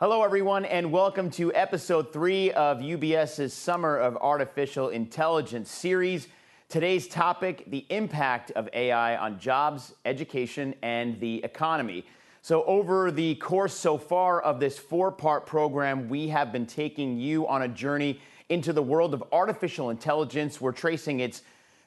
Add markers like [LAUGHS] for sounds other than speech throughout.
Hello, everyone, and welcome to episode three of UBS's Summer of Artificial Intelligence series. Today's topic the impact of AI on jobs, education, and the economy. So, over the course so far of this four part program, we have been taking you on a journey into the world of artificial intelligence. We're tracing its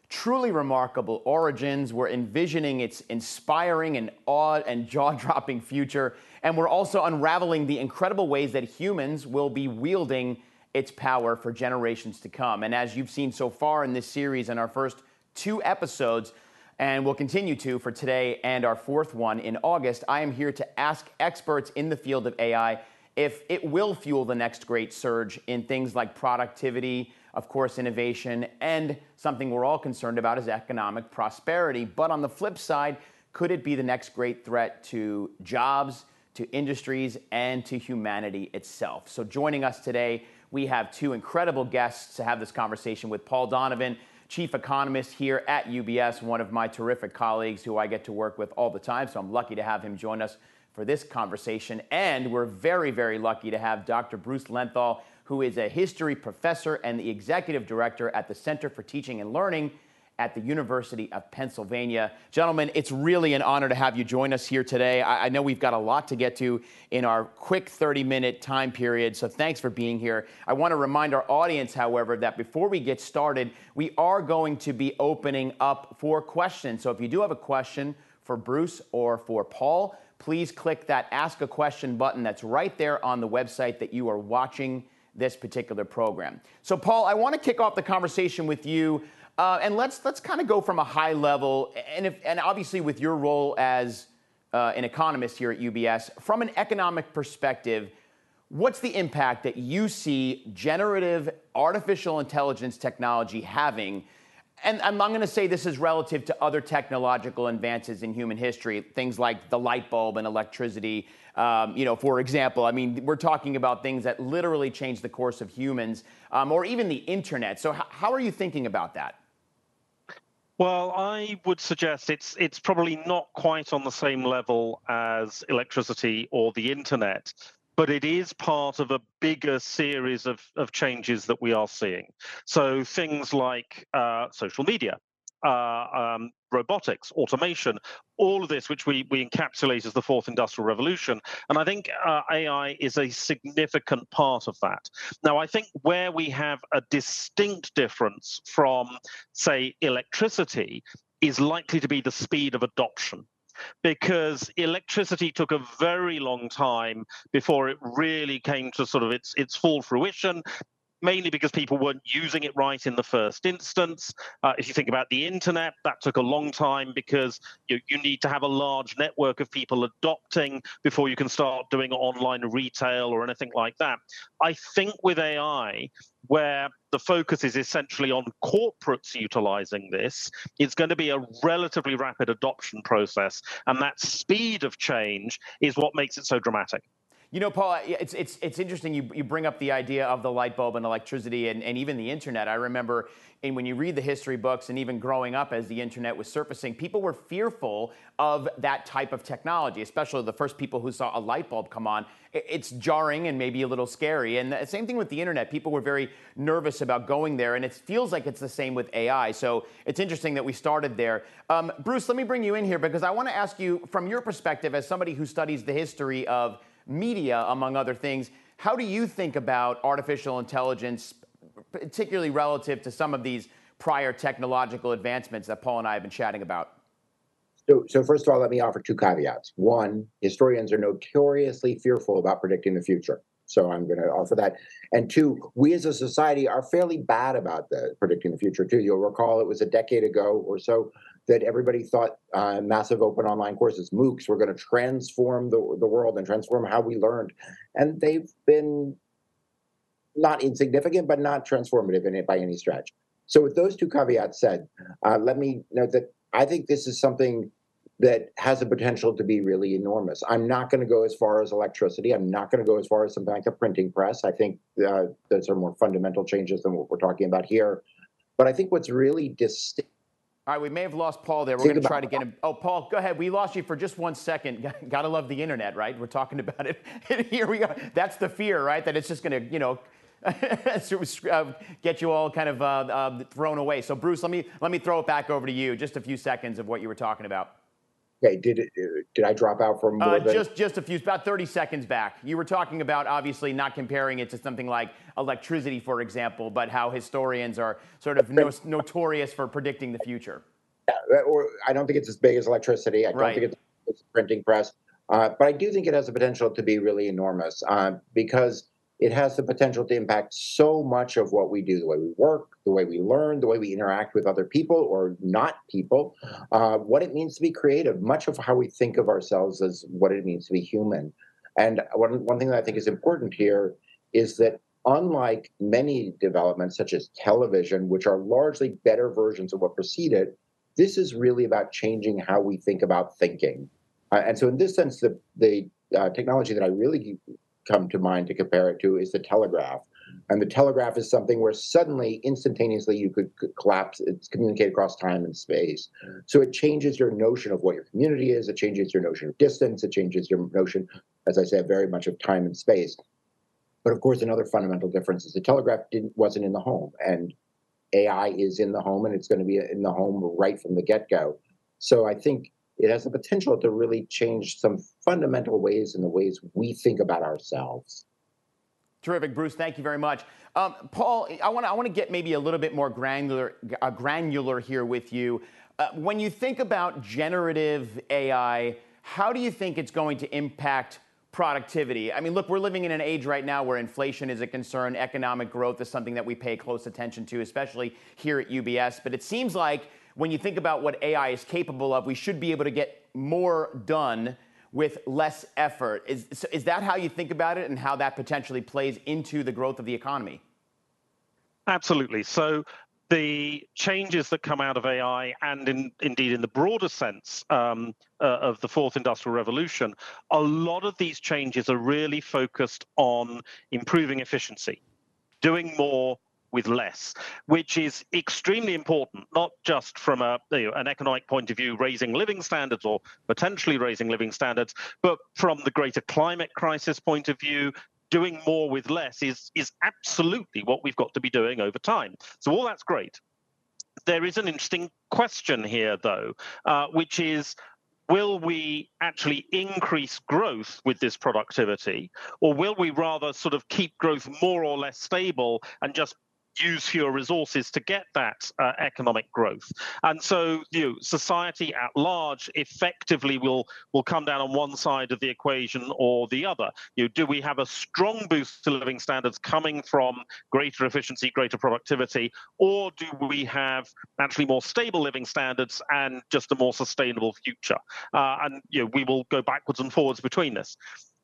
truly remarkable origins. We're envisioning its inspiring and awe and jaw dropping future. And we're also unraveling the incredible ways that humans will be wielding its power for generations to come. And as you've seen so far in this series, in our first two episodes, and we'll continue to for today and our fourth one in August, I am here to ask experts in the field of AI if it will fuel the next great surge in things like productivity, of course, innovation, and something we're all concerned about is economic prosperity. But on the flip side, could it be the next great threat to jobs, to industries, and to humanity itself? So, joining us today, we have two incredible guests to have this conversation with Paul Donovan, chief economist here at UBS, one of my terrific colleagues who I get to work with all the time. So, I'm lucky to have him join us for this conversation. And we're very, very lucky to have Dr. Bruce Lenthall who is a history professor and the executive director at the Center for Teaching and Learning at the University of Pennsylvania. Gentlemen, it's really an honor to have you join us here today. I, I know we've got a lot to get to in our quick 30 minute time period, so thanks for being here. I want to remind our audience, however, that before we get started, we are going to be opening up for questions. So if you do have a question for Bruce or for Paul, please click that Ask a Question button that's right there on the website that you are watching this particular program. So, Paul, I want to kick off the conversation with you, uh, and let's let's kind of go from a high level, and if, and obviously with your role as uh, an economist here at UBS, from an economic perspective, what's the impact that you see generative artificial intelligence technology having? And I'm not going to say this is relative to other technological advances in human history, things like the light bulb and electricity, um, you know, for example, I mean, we're talking about things that literally change the course of humans, um, or even the internet. So, h- how are you thinking about that? Well, I would suggest it's it's probably not quite on the same level as electricity or the internet, but it is part of a bigger series of, of changes that we are seeing. So things like uh, social media, uh, um, robotics, automation, all of this, which we, we encapsulate as the fourth industrial revolution. And I think uh, AI is a significant part of that. Now, I think where we have a distinct difference from, say, electricity is likely to be the speed of adoption because electricity took a very long time before it really came to sort of its its full fruition mainly because people weren't using it right in the first instance. Uh, if you think about the internet, that took a long time because you, you need to have a large network of people adopting before you can start doing online retail or anything like that. I think with AI, where the focus is essentially on corporates utilizing this, it's going to be a relatively rapid adoption process. And that speed of change is what makes it so dramatic. You know, Paul, it's, it's, it's interesting you, you bring up the idea of the light bulb and electricity and, and even the internet. I remember and when you read the history books and even growing up as the internet was surfacing, people were fearful of that type of technology, especially the first people who saw a light bulb come on. It's jarring and maybe a little scary. And the same thing with the internet. People were very nervous about going there, and it feels like it's the same with AI. So it's interesting that we started there. Um, Bruce, let me bring you in here because I want to ask you, from your perspective as somebody who studies the history of media, among other things, how do you think about artificial intelligence particularly relative to some of these prior technological advancements that Paul and I have been chatting about? So, so first of all, let me offer two caveats. One, historians are notoriously fearful about predicting the future. So I'm going to offer that. And two, we as a society are fairly bad about the predicting the future too. You'll recall it was a decade ago or so that everybody thought uh, massive open online courses, MOOCs, were going to transform the, the world and transform how we learned. And they've been not insignificant, but not transformative in it by any stretch. So, with those two caveats said, uh, let me note that I think this is something that has the potential to be really enormous. I'm not going to go as far as electricity. I'm not going to go as far as something like a printing press. I think uh, those are more fundamental changes than what we're talking about here. But I think what's really distinct All right, we may have lost Paul there. We're going to try to get him. Oh, Paul, go ahead. We lost you for just one second. [LAUGHS] Gotta love the internet, right? We're talking about it. [LAUGHS] Here we go. That's the fear, right? That it's just going to, you know, [LAUGHS] get you all kind of uh, uh, thrown away. So, Bruce, let me let me throw it back over to you. Just a few seconds of what you were talking about. Okay, did it, did I drop out for more uh, than... just just a few about 30 seconds back? You were talking about obviously not comparing it to something like electricity, for example, but how historians are sort of no, notorious for predicting the future. Yeah, or I don't think it's as big as electricity. I don't right. think it's, a printing press, uh, but I do think it has the potential to be really enormous uh, because it has the potential to impact so much of what we do the way we work, the way we learn, the way we interact with other people or not people, uh, what it means to be creative, much of how we think of ourselves as what it means to be human. And one, one thing that I think is important here is that unlike many developments, such as television, which are largely better versions of what preceded, this is really about changing how we think about thinking. Uh, and so, in this sense, the, the uh, technology that I really come to mind to compare it to is the telegraph. And the telegraph is something where suddenly, instantaneously, you could, collapse, it's communicate across time and space. So it changes your notion of what your community is, it changes your notion of distance, it changes your notion, as I said, very much of time and space. But of course, another fundamental difference is the telegraph didn't wasn't in the home, and AI is in the home, and it's going to be in the home right from the get go. So I think it has the potential to really change some fundamental ways in the ways we think about ourselves. Terrific, Bruce. Thank you very much. Um, Paul, I want to I want to get maybe a little bit more granular uh, granular here with you. Uh, when you think about generative AI, how do you think it's going to impact productivity? I mean, look, we're living in an age right now where inflation is a concern, economic growth is something that we pay close attention to, especially here at UBS. But it seems like when you think about what AI is capable of, we should be able to get more done with less effort. Is, is that how you think about it and how that potentially plays into the growth of the economy? Absolutely. So the changes that come out of AI, and in, indeed in the broader sense um, uh, of the fourth industrial revolution, a lot of these changes are really focused on improving efficiency, doing more with less, which is extremely important, not just from a, you know, an economic point of view, raising living standards or potentially raising living standards, but from the greater climate crisis point of view, doing more with less is, is absolutely what we've got to be doing over time. So all that's great. There is an interesting question here, though, uh, which is will we actually increase growth with this productivity, or will we rather sort of keep growth more or less stable and just use fewer resources to get that uh, economic growth. And so, you know, society at large effectively will will come down on one side of the equation or the other. You know, do we have a strong boost to living standards coming from greater efficiency, greater productivity, or do we have actually more stable living standards and just a more sustainable future? Uh, and you know, we will go backwards and forwards between this.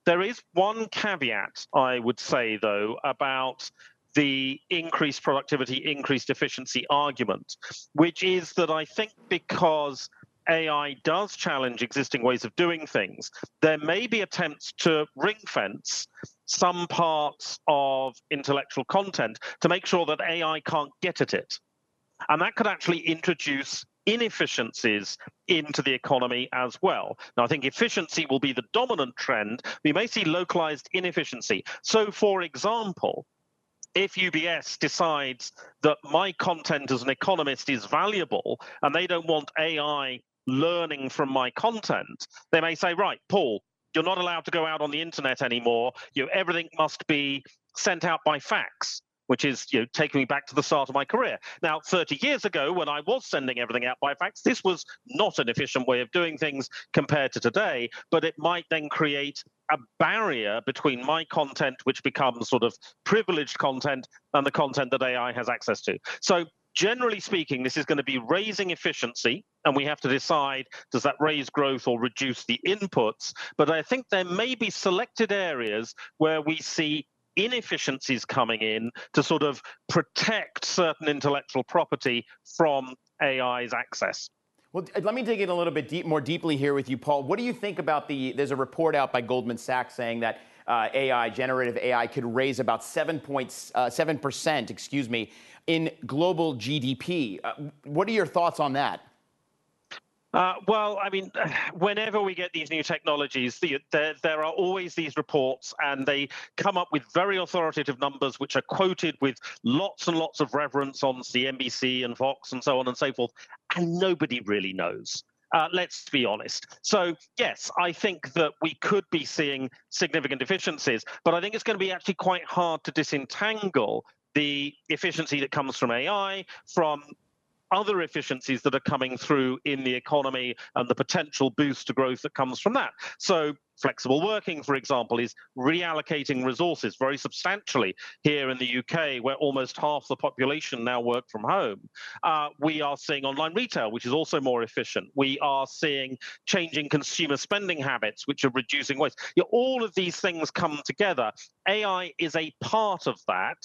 There is one caveat, I would say, though, about the increased productivity, increased efficiency argument, which is that I think because AI does challenge existing ways of doing things, there may be attempts to ring fence some parts of intellectual content to make sure that AI can't get at it. And that could actually introduce inefficiencies into the economy as well. Now, I think efficiency will be the dominant trend. We may see localized inefficiency. So, for example, if UBS decides that my content as an economist is valuable and they don't want AI learning from my content, they may say, right, Paul, you're not allowed to go out on the internet anymore. You everything must be sent out by fax which is you know taking me back to the start of my career. Now, 30 years ago, when I was sending everything out by fax, this was not an efficient way of doing things compared to today, but it might then create a barrier between my content, which becomes sort of privileged content, and the content that AI has access to. So generally speaking, this is going to be raising efficiency, and we have to decide does that raise growth or reduce the inputs. But I think there may be selected areas where we see inefficiencies coming in to sort of protect certain intellectual property from AI's access. Well, let me dig in a little bit deep, more deeply here with you, Paul. What do you think about the? There's a report out by Goldman Sachs saying that uh, AI, generative AI, could raise about 7.7%, uh, excuse me, in global GDP. Uh, what are your thoughts on that? Uh, well, I mean, [SIGHS] whenever we get these new technologies, the, there, there are always these reports, and they come up with very authoritative numbers, which are quoted with lots and lots of reverence on CNBC and Fox and so on and so forth, and nobody really knows. Uh, let's be honest. So, yes, I think that we could be seeing significant efficiencies, but I think it's going to be actually quite hard to disentangle the efficiency that comes from AI from other efficiencies that are coming through in the economy and the potential boost to growth that comes from that. So, flexible working, for example, is reallocating resources very substantially here in the UK, where almost half the population now work from home. Uh, we are seeing online retail, which is also more efficient. We are seeing changing consumer spending habits, which are reducing waste. You know, all of these things come together. AI is a part of that.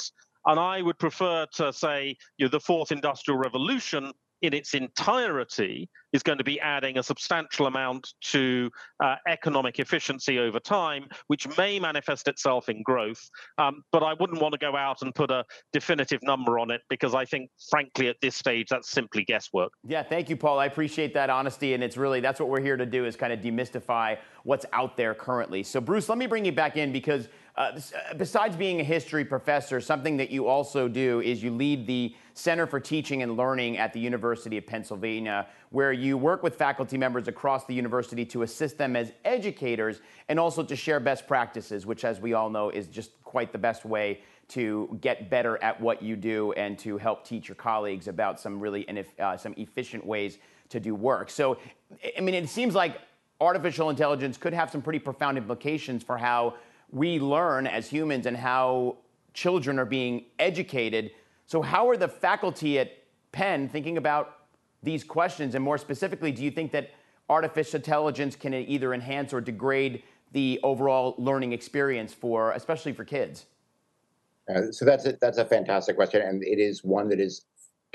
And I would prefer to say you know, the fourth industrial revolution in its entirety is going to be adding a substantial amount to uh, economic efficiency over time, which may manifest itself in growth. Um, but I wouldn't want to go out and put a definitive number on it because I think, frankly, at this stage, that's simply guesswork. Yeah, thank you, Paul. I appreciate that honesty. And it's really that's what we're here to do is kind of demystify what's out there currently. So, Bruce, let me bring you back in because uh, uh, besides being a history professor, something that you also do is you lead the Center for Teaching and Learning at the University of Pennsylvania, where you work with faculty members across the university to assist them as educators and also to share best practices, which, as we all know, is just quite the best way to get better at what you do and to help teach your colleagues about some really uh, some efficient ways to do work. So, I mean, it seems like artificial intelligence could have some pretty profound implications for how we learn as humans and how children are being educated. So, how are the faculty at Penn thinking about these questions? And more specifically, do you think that artificial intelligence can either enhance or degrade the overall learning experience for, especially for kids? Uh, so that's a, that's a fantastic question, and it is one that is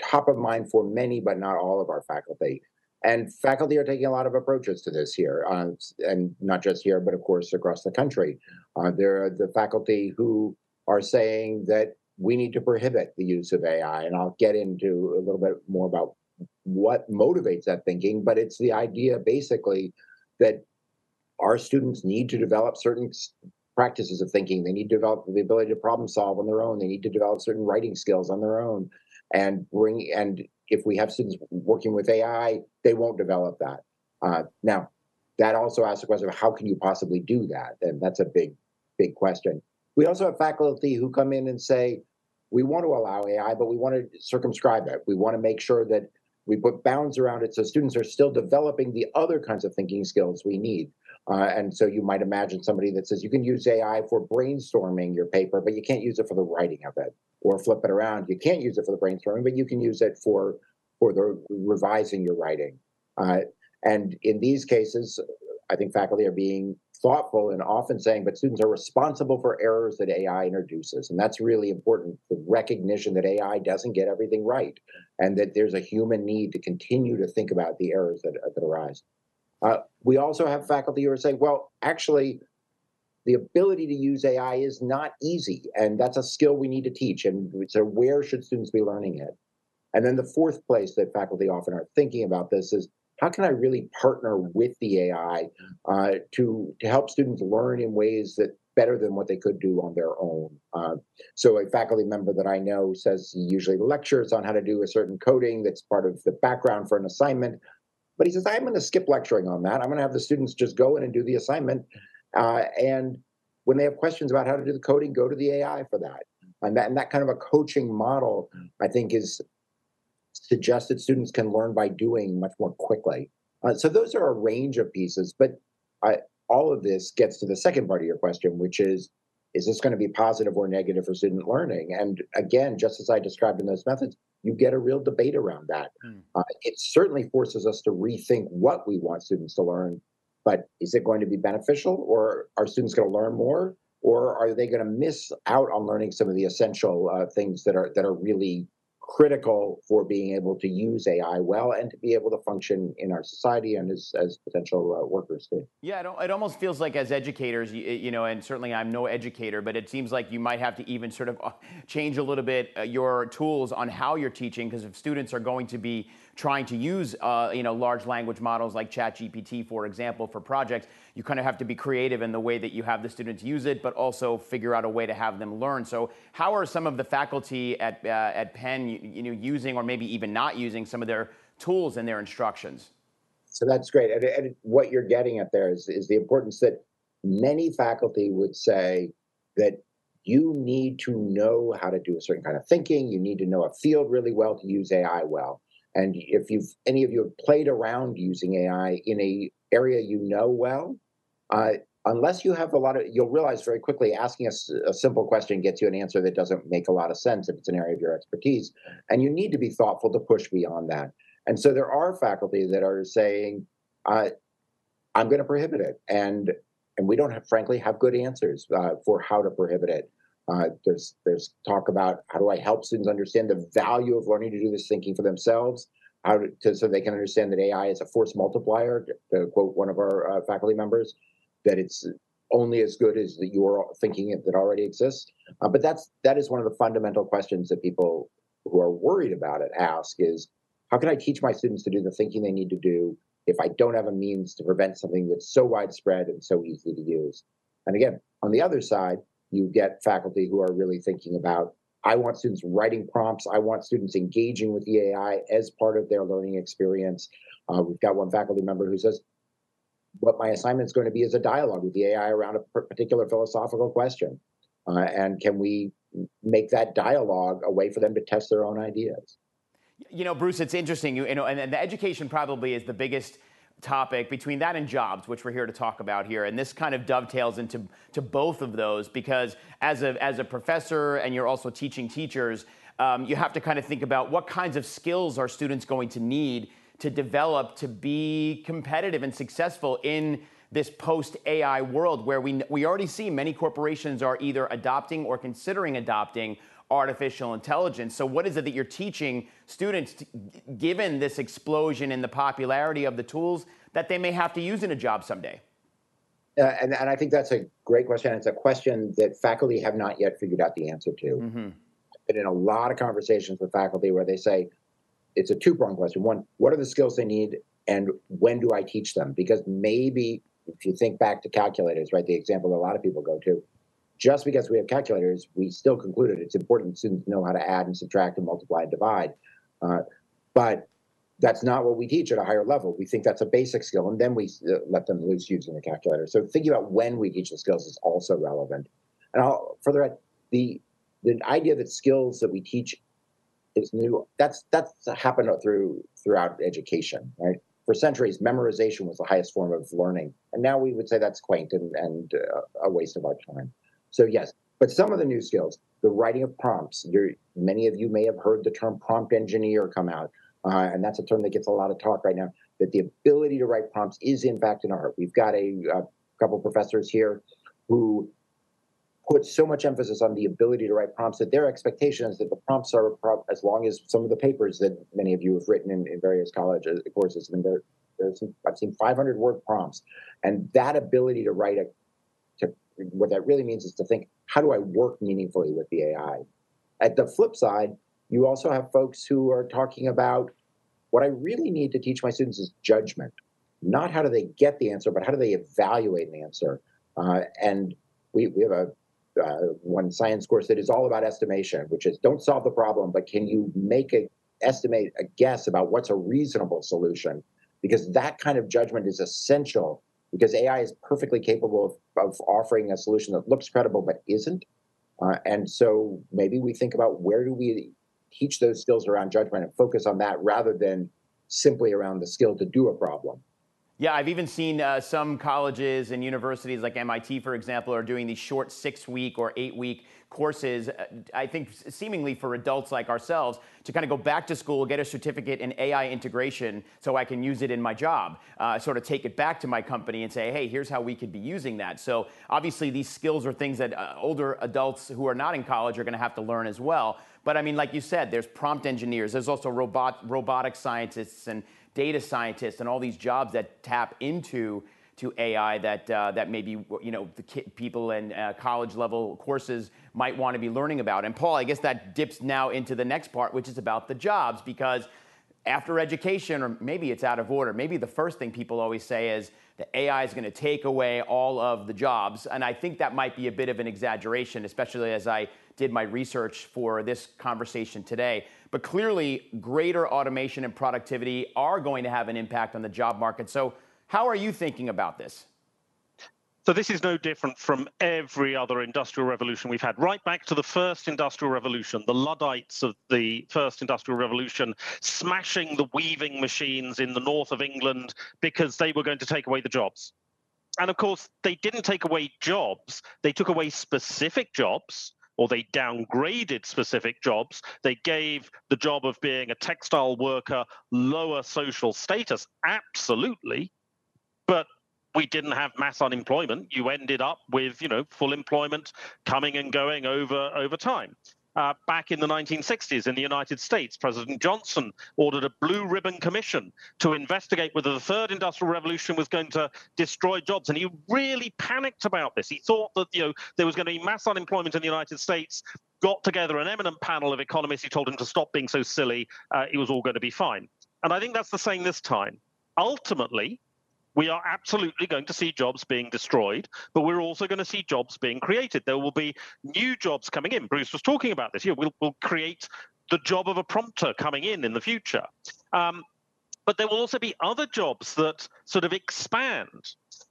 top of mind for many, but not all of our faculty. And faculty are taking a lot of approaches to this here, uh, and not just here, but of course across the country. Uh, there are the faculty who are saying that we need to prohibit the use of AI, and I'll get into a little bit more about what motivates that thinking. But it's the idea basically that our students need to develop certain practices of thinking. They need to develop the ability to problem solve on their own. They need to develop certain writing skills on their own and bring and if we have students working with AI, they won't develop that. Uh, now, that also asks the question of how can you possibly do that? And that's a big, big question. We also have faculty who come in and say, we want to allow AI, but we want to circumscribe it. We want to make sure that we put bounds around it so students are still developing the other kinds of thinking skills we need. Uh, and so you might imagine somebody that says you can use AI for brainstorming your paper, but you can't use it for the writing of it or flip it around. You can't use it for the brainstorming, but you can use it for for the revising your writing. Uh, and in these cases, I think faculty are being thoughtful and often saying, but students are responsible for errors that AI introduces. And that's really important the recognition that AI doesn't get everything right and that there's a human need to continue to think about the errors that, that arise. Uh, we also have faculty who are saying, well, actually, the ability to use AI is not easy, and that's a skill we need to teach. And so, where should students be learning it? And then the fourth place that faculty often are thinking about this is how can I really partner with the AI uh, to to help students learn in ways that better than what they could do on their own. Uh, so a faculty member that I know says he usually lectures on how to do a certain coding that's part of the background for an assignment. But he says, I'm going to skip lecturing on that. I'm going to have the students just go in and do the assignment uh, and when they have questions about how to do the coding, go to the AI for that. And that, and that kind of a coaching model, I think, is suggested students can learn by doing much more quickly. Uh, so those are a range of pieces, but I, all of this gets to the second part of your question, which is, is this going to be positive or negative for student learning? And again, just as I described in those methods, you get a real debate around that. Mm. Uh, it certainly forces us to rethink what we want students to learn but is it going to be beneficial or are students going to learn more or are they going to miss out on learning some of the essential uh, things that are that are really critical for being able to use AI well and to be able to function in our society and as, as potential uh, workers too. Yeah, it, it, almost feels like as educators, you, you, know, and certainly I'm no educator, but it seems like you might have to even sort of uh, change a little bit uh, your tools on how you're teaching because if students are going to be trying to use, uh, you know, large language models like ChatGPT, for example, for projects, you kind of have to be creative in the way that you have the students use it, but also figure out a way to have them learn. So, how are some of the faculty at uh, at Penn, you, you know, using or maybe even not using some of their tools in their instructions? So that's great. And, and what you're getting at there is, is the importance that many faculty would say that you need to know how to do a certain kind of thinking. You need to know a field really well to use AI well. And if you've any of you have played around using AI in a area you know well, uh, unless you have a lot of, you'll realize very quickly asking a, a, simple question gets you an answer that doesn't make a lot of sense if it's an area of your expertise. And you need to be thoughtful to push beyond that. And so there are faculty that are saying, uh, "I'm going to prohibit it," and and we don't have, frankly, have good answers uh, for how to prohibit it. Uh, there's there's talk about how do I help students understand the value of learning to do this thinking for themselves, how to, so they can understand that AI is a force multiplier. To quote one of our uh, faculty members, that it's only as good as that you're thinking that already exists. Uh, but that's that is one of the fundamental questions that people who are worried about it ask: is how can I teach my students to do the thinking they need to do if I don't have a means to prevent something that's so widespread and so easy to use? And again, on the other side, you get faculty who are really thinking about I want students writing prompts. I want students engaging with the AI as part of their learning experience. Uh, we've got one faculty member who says, what my assignment is going to be is a dialogue with the AI around a particular philosophical question. Uh, and can we make that dialogue a way for them to test their own ideas? You know, Bruce, it's interesting. You, you know, and, and the education probably is the biggest topic between that and jobs, which we're here to talk about here. And this kind of dovetails into to both of those because as a, as a professor and you're also teaching teachers, um, you have to kind of think about what kinds of skills are students going to need to develop to be competitive and successful in this post AI world where we, we already see many corporations are either adopting or considering adopting artificial intelligence. So, what is it that you're teaching students, to, given this explosion in the popularity of the tools that they may have to use in a job someday? Uh, and, and I think that's a great question. It's a question that faculty have not yet figured out the answer to. Mm-hmm. I've been in a lot of conversations with faculty where they say it's a two pronged question. One, what are the skills they need, and when do I teach them? Because maybe if you think back to calculators, right, the example that a lot of people go to, just because we have calculators, we still concluded it's important students know how to add and subtract and multiply and divide. Uh, but that's not what we teach at a higher level. We think that's a basic skill, and then we uh, let them loose using the calculator. So thinking about when we teach the skills is also relevant. And I'll further add the the idea that skills that we teach is new. That's that's happened through throughout education, right? For centuries, memorization was the highest form of learning, and now we would say that's quaint and, and uh, a waste of our time. So yes, but some of the new skills, the writing of prompts. many of you may have heard the term prompt engineer come out, uh, and that's a term that gets a lot of talk right now. That the ability to write prompts is in fact an art. We've got a, a couple professors here who put so much emphasis on the ability to write prompts that their expectation is that the prompts are as long as some of the papers that many of you have written in, in various college courses. I mean, there, there's some, I've seen 500 word prompts, and that ability to write a what that really means is to think, how do I work meaningfully with the AI? At the flip side, you also have folks who are talking about what I really need to teach my students is judgment, not how do they get the answer, but how do they evaluate an answer. Uh, and we, we have a uh, one science course that is all about estimation, which is don't solve the problem, but can you make a estimate a guess about what's a reasonable solution? Because that kind of judgment is essential because AI is perfectly capable of, of offering a solution that looks credible but isn't. Uh, and so maybe we think about where do we teach those skills around judgment and focus on that rather than simply around the skill to do a problem. Yeah, I've even seen uh, some colleges and universities like MIT, for example, are doing these short six week or eight week courses, uh, I think seemingly for adults like ourselves, to kind of go back to school, get a certificate in AI integration so I can use it in my job, uh, sort of take it back to my company and say, hey, here's how we could be using that. So obviously, these skills are things that uh, older adults who are not in college are going to have to learn as well. But I mean, like you said, there's prompt engineers, there's also robot, robotic scientists and data scientists and all these jobs that tap into to AI that uh, that maybe you know the people in uh, college level courses might want to be learning about. And Paul, I guess that dips now into the next part, which is about the jobs, because after education, or maybe it's out of order. Maybe the first thing people always say is the AI is going to take away all of the jobs, and I think that might be a bit of an exaggeration, especially as I did my research for this conversation today. But clearly, greater automation and productivity are going to have an impact on the job market. So how are you thinking about this? So this is no different from every other industrial revolution we've had, right back to the first industrial revolution, the Luddites of the first industrial revolution smashing the weaving machines in the north of England because they were going to take away the jobs. And of course, they didn't take away jobs, they took away specific jobs or they downgraded specific jobs. They gave the job of being a textile worker lower social status, absolutely. But we didn't have mass unemployment. You ended up with, you know, full employment coming and going over over time. Uh, back in the 1960s in the United States, President Johnson ordered a blue ribbon commission to investigate whether the third industrial revolution was going to destroy jobs. And he really panicked about this. He thought that you know there was going to be mass unemployment in the United States. Got together an eminent panel of economists. He told him to stop being so silly. Uh, it was all going to be fine. And I think that's the same this time. Ultimately, we are absolutely going to see jobs being destroyed, but we're also going to see jobs being created. There will be new jobs coming in. Bruce was talking about this. Yeah, we'll, we'll create the job of a prompter coming in in the future. Um, but there will also be other jobs that sort of expand.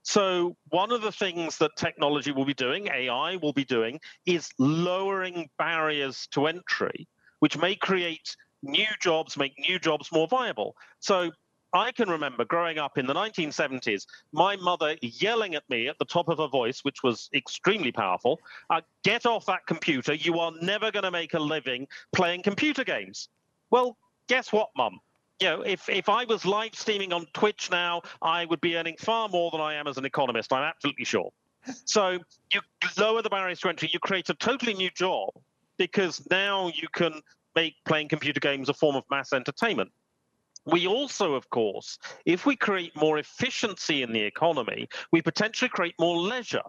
So, one of the things that technology will be doing, AI will be doing, is lowering barriers to entry, which may create new jobs, make new jobs more viable. So, I can remember growing up in the 1970s, my mother yelling at me at the top of her voice, which was extremely powerful uh, get off that computer. You are never going to make a living playing computer games. Well, guess what, mum? You know, if, if I was live streaming on Twitch now, I would be earning far more than I am as an economist. I'm absolutely sure. So you lower the barriers to entry, you create a totally new job because now you can make playing computer games a form of mass entertainment. We also, of course, if we create more efficiency in the economy, we potentially create more leisure.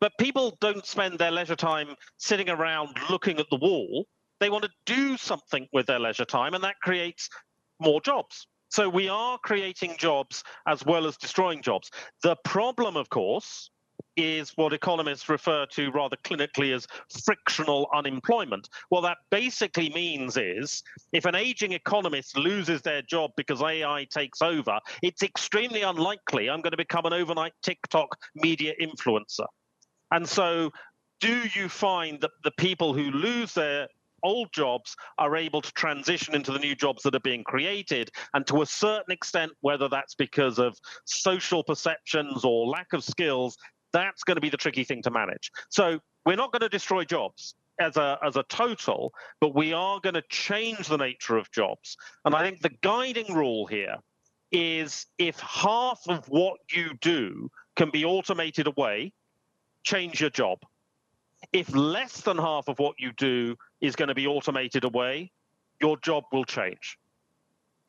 But people don't spend their leisure time sitting around looking at the wall. They want to do something with their leisure time, and that creates more jobs. So we are creating jobs as well as destroying jobs. The problem, of course, is what economists refer to rather clinically as frictional unemployment. What that basically means is if an aging economist loses their job because AI takes over, it's extremely unlikely I'm going to become an overnight TikTok media influencer. And so, do you find that the people who lose their old jobs are able to transition into the new jobs that are being created. And to a certain extent, whether that's because of social perceptions or lack of skills, that's going to be the tricky thing to manage. So we're not going to destroy jobs as a as a total, but we are going to change the nature of jobs. And I think the guiding rule here is if half of what you do can be automated away, change your job. If less than half of what you do is going to be automated away, your job will change.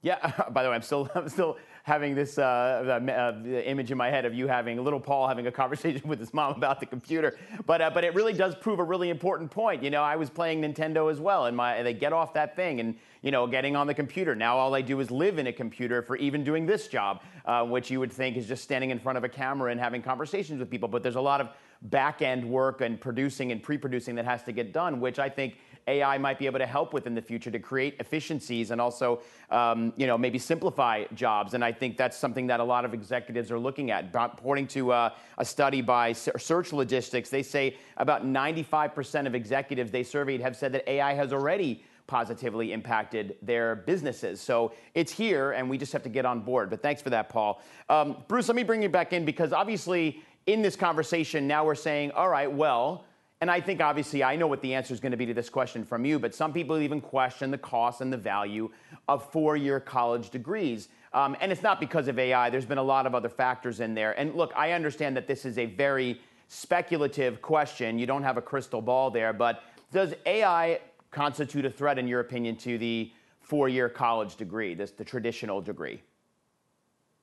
Yeah. [LAUGHS] By the way, I'm still [LAUGHS] I'm still having this uh, uh, image in my head of you having little Paul having a conversation [LAUGHS] with his mom about the computer. But uh, but it really does prove a really important point. You know, I was playing Nintendo as well, and my they get off that thing and you know getting on the computer. Now all I do is live in a computer for even doing this job, uh, which you would think is just standing in front of a camera and having conversations with people. But there's a lot of back end work and producing and pre-producing that has to get done, which I think AI might be able to help with in the future to create efficiencies and also, um, you know, maybe simplify jobs. And I think that's something that a lot of executives are looking at. According to uh, a study by Search Logistics, they say about 95% of executives they surveyed have said that AI has already positively impacted their businesses. So it's here, and we just have to get on board. But thanks for that, Paul. Um, Bruce, let me bring you back in because obviously in this conversation now we're saying, all right, well, and I think obviously I know what the answer is going to be to this question from you, but some people even question the cost and the value of four year college degrees. Um, and it's not because of AI, there's been a lot of other factors in there. And look, I understand that this is a very speculative question. You don't have a crystal ball there, but does AI constitute a threat, in your opinion, to the four year college degree, this, the traditional degree?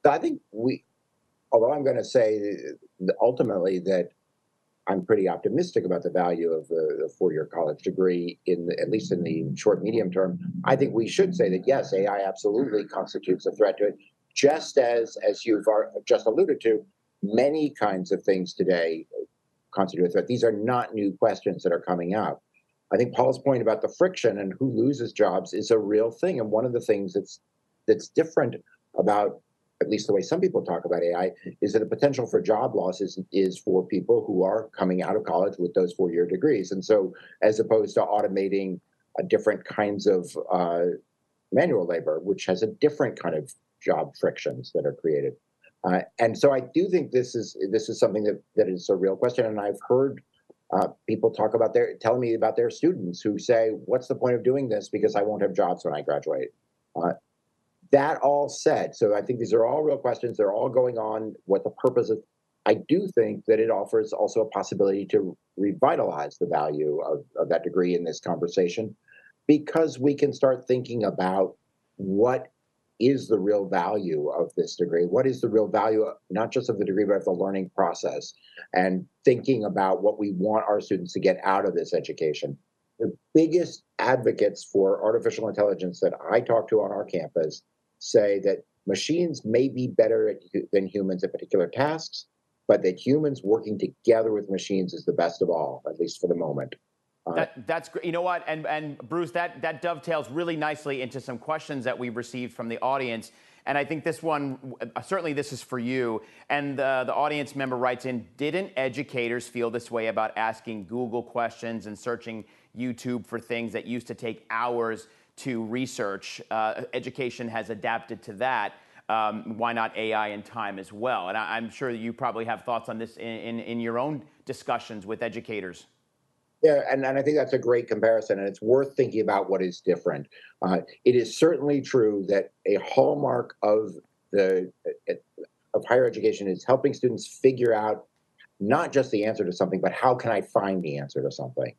I think we, although I'm going to say ultimately that I'm pretty optimistic about the value of the, four-year college degree in the, at least in the short medium term. I think we should say that yes, AI absolutely constitutes a threat to it, just as as you've just alluded to, many kinds of things today constitute a threat. These are not new questions that are coming up. I think Paul's point about the friction and who loses jobs is a real thing, and one of the things that's that's different about at least the way some people talk about AI, is that the potential for job losses is for people who are coming out of college with those four year degrees. And so, as opposed to automating a different kinds of uh, manual labor, which has a different kind of job frictions that are created. Uh, and so, I do think this is this is something that, that is a real question. And I've heard uh, people talk about their telling me about their students who say, "What's the point of doing this? Because I won't have jobs when I graduate." That all said, so I think these are all real questions. They're all going on. What the purpose of? I do think that it offers also a possibility to revitalize the value of, of that degree in this conversation, because we can start thinking about what is the real value of this degree? What is the real value, not just of the degree, but of the learning process, and thinking about what we want our students to get out of this education. The biggest advocates for artificial intelligence that I talk to on our campus say that machines may be better at, than humans at particular tasks, but that humans working together with machines is the best of all, at least for the moment. Uh, that, that's great. You know what? And, and Bruce, that, that dovetails really nicely into some questions that we received from the audience. And I think this one, uh, certainly this is for you. And uh, the audience member writes in Didn't educators feel this way about asking Google questions and searching YouTube for things that used to take hours to research. Uh, education has adapted to that. Um, why not AI and time as well? And I, am sure you probably have thoughts on this in, in, in, your own discussions with educators. Yeah, and, and I think that's a great comparison, and it's worth thinking about what is different. Uh, it is certainly true that a hallmark of the of higher education is helping students figure out not just the answer to something, but how can I find the answer to something.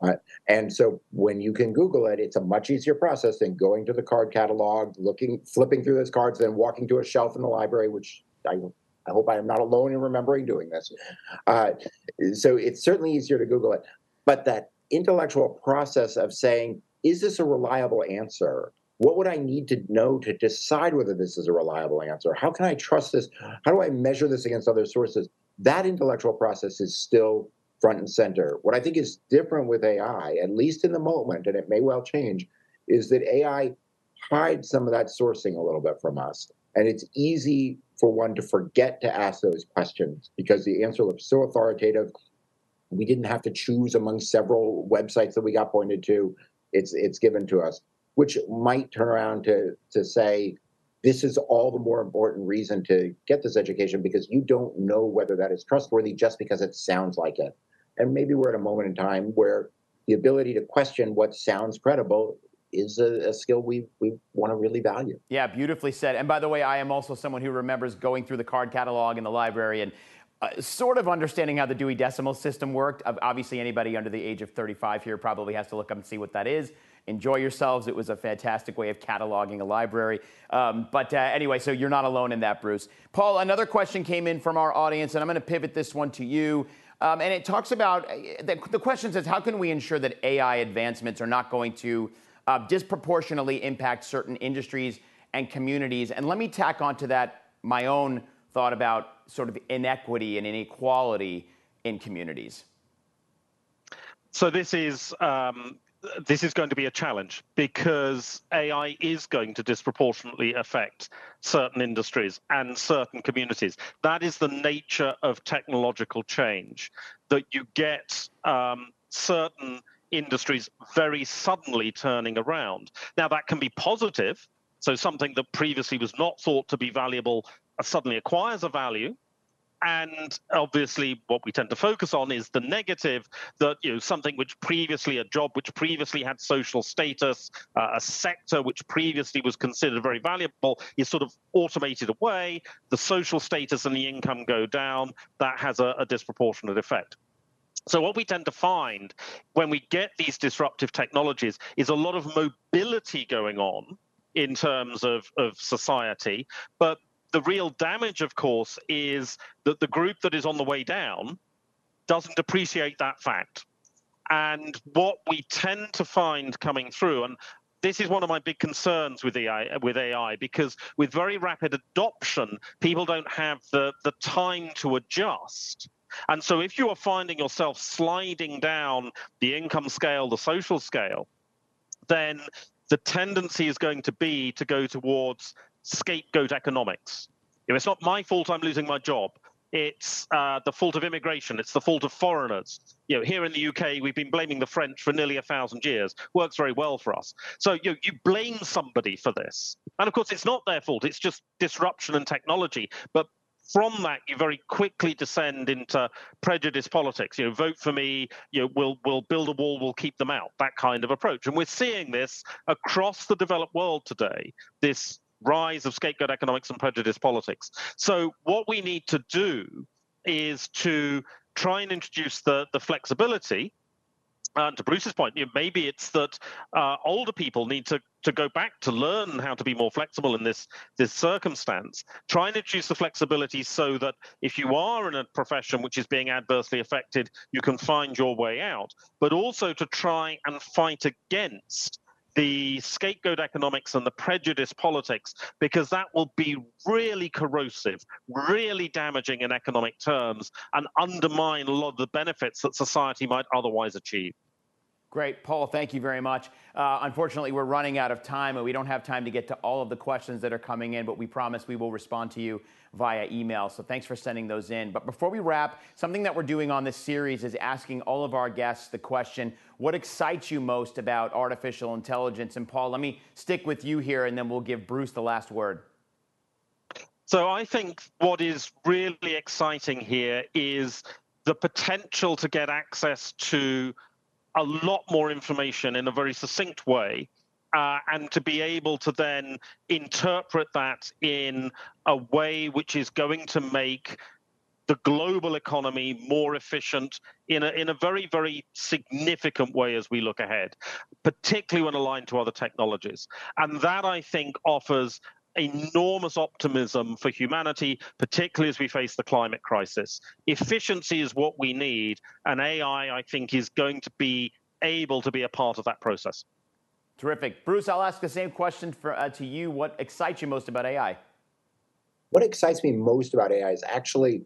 Uh, and so when you can Google it, it's a much easier process than going to the card catalog, looking, flipping through those cards, then walking to a shelf in the library, which I, I hope I am not alone in remembering doing this. Uh, so it's certainly easier to Google it. But that intellectual process of saying, is this a reliable answer? What would I need to know to decide whether this is a reliable answer? How can I trust this? How do I measure this against other sources? That intellectual process is still front and center. What I think is different with AI, at least in the moment, and it may well change, is that AI hides some of that sourcing a little bit from us. And it's easy for one to forget to ask those questions because the answer looks so authoritative. We didn't have to choose among several websites that we got pointed to. It's it's given to us, which might turn around to to say, this is all the more important reason to get this education because you don't know whether that is trustworthy just because it sounds like it. And maybe we're at a moment in time where the ability to question what sounds credible is a, a, skill we we want to really value. Yeah, beautifully said. And by the way, I am also someone who remembers going through the card catalog in the library and uh, sort of understanding how the Dewey Decimal System worked. Obviously, anybody under the age of 35 here probably has to look up and see what that is. Enjoy yourselves. It was a fantastic way of cataloging a library. Um, but uh, anyway, so you're not alone in that, Bruce. Paul, another question came in from our audience, and I'm going to pivot this one to you. Um, and it talks about uh, the, the question says, how can we ensure that AI advancements are not going to uh, disproportionately impact certain industries and communities? And let me tack onto that my own thought about sort of inequity and inequality in communities. So this is um, this is going to be a challenge because AI is going to disproportionately affect certain industries and certain communities. That is the nature of technological change, that you get um, certain industries very suddenly turning around. Now, that can be positive. So, something that previously was not thought to be valuable suddenly acquires a value. And obviously, what we tend to focus on is the negative that, you know, something which previously, a job which previously had social status, uh, a sector which previously was considered very valuable, is sort of automated away. The social status and the income go down. That has a, a disproportionate effect. So, what we tend to find when we get these disruptive technologies is a lot of mobility going on in terms of, of society. But the real damage, of course, is that the group that is on the way down doesn't appreciate that fact. And what we tend to find coming through, and this is one of my big concerns with AI, with AI because with very rapid adoption, people don't have the, the time to adjust and so if you are finding yourself sliding down the income scale, the social scale, then the tendency is going to be to go towards scapegoat economics. If it's not my fault I'm losing my job, it's uh, the fault of immigration. It's the fault of foreigners. You know, here in the UK, we've been blaming the French for nearly a thousand years. Works very well for us. So you know, you blame somebody for this, and of course, it's not their fault. It's just disruption and technology. But from that, you very quickly descend into prejudice politics. You know, vote for me. You know, we'll we'll build a wall. We'll keep them out. That kind of approach, and we're seeing this across the developed world today. This rise of scapegoat economics and prejudice politics. So, what we need to do is to try and introduce the the flexibility and to Bruce's point, you know, maybe it's that uh, older people need to, to go back to learn how to be more flexible in this this circumstance. Try and introduce the flexibility so that if you are in a profession which is being adversely affected, you can find your way out. But also to try and fight against the scapegoat economics and the prejudice politics, because that will be really corrosive, really damaging in economic terms, and undermine a lot of the benefits that society might otherwise achieve. Great. Paul, thank you very much. Uh, unfortunately, we're running out of time and we don't have time to get to all of the questions that are coming in, but we promise we will respond to you via email. So thanks for sending those in. But before we wrap, something that we're doing on this series is asking all of our guests the question what excites you most about artificial intelligence? And Paul, let me stick with you here and then we'll give Bruce the last word. So I think what is really exciting here is the potential to get access to a lot more information in a very succinct way uh, and to be able to then interpret that in a way which is going to make the global economy more efficient in a, in a very, very significant way as we look ahead, particularly when aligned to other technologies. And that, I think, offers enormous optimism for humanity, particularly as we face the climate crisis. Efficiency is what we need, and AI, I think, is going to be able to be a part of that process. Terrific. Bruce, I'll ask the same question for, uh, to you. What excites you most about AI? What excites me most about AI is actually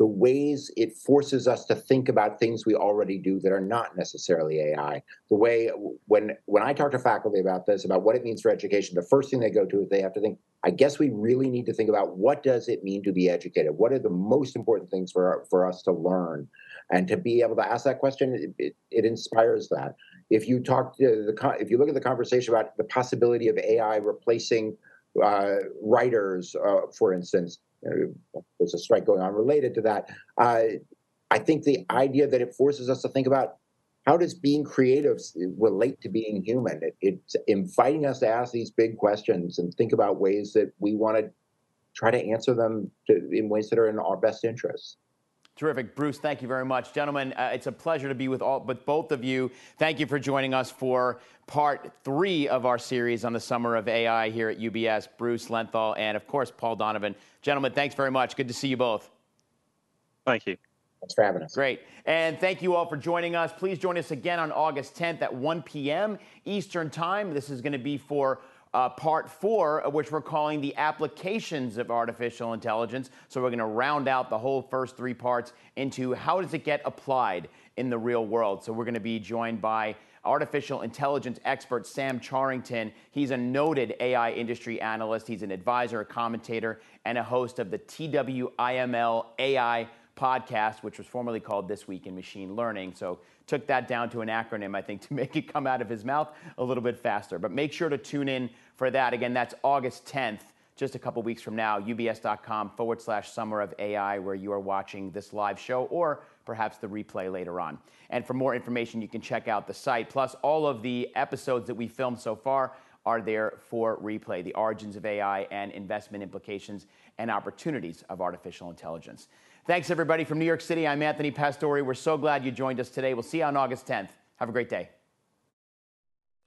the ways it forces us to think about things we already do that are not necessarily AI. The way when when I talk to faculty about this, about what it means for education, the first thing they go to is they have to think, I guess we really need to think about what does it mean to be educated? What are the most important things for for us to learn? And to be able to ask that question, it, it, inspires that. If you talk to the if you look at the conversation about the possibility of AI replacing uh, writers, uh, for instance, there's a strike going on related to that. Uh, I think the idea that it forces us to think about how does being creative relate to being human? It, it's inviting us to ask these big questions and think about ways that we want to try to answer them to, in ways that are in our best interests. Terrific. Bruce, thank you very much. Gentlemen, uh, it's a pleasure to be with all with both of you. Thank you for joining us for part three of our series on the summer of AI here at UBS. Bruce Lenthall and, of course, Paul Donovan. Gentlemen, thanks very much. Good to see you both. Thank you. Thanks for having us. Great. And thank you all for joining us. Please join us again on August 10th at 1 p.m. Eastern Time. This is going to be for uh, part four, which we're calling the applications of artificial intelligence. So we're going to round out the whole first three parts into how does it get applied in the real world. So we're going to be joined by artificial intelligence expert Sam Charrington. He's a noted AI industry analyst. He's an advisor, a commentator, and a host of the TWIML AI podcast, which was formerly called This Week in Machine Learning. So took that down to an acronym, I think, to [LAUGHS] make it come out of his mouth a little bit faster. But make sure to tune in for that. Again, that's August 10th, just a couple weeks from now, ubs.com forward slash summer of AI, where you are watching this live show or perhaps the replay later on. And for more information, you can check out the site. Plus, all of the episodes that we filmed so far are there for replay the origins of AI and investment implications and opportunities of artificial intelligence. Thanks, everybody, from New York City. I'm Anthony Pastore. We're so glad you joined us today. We'll see you on August 10th. Have a great day.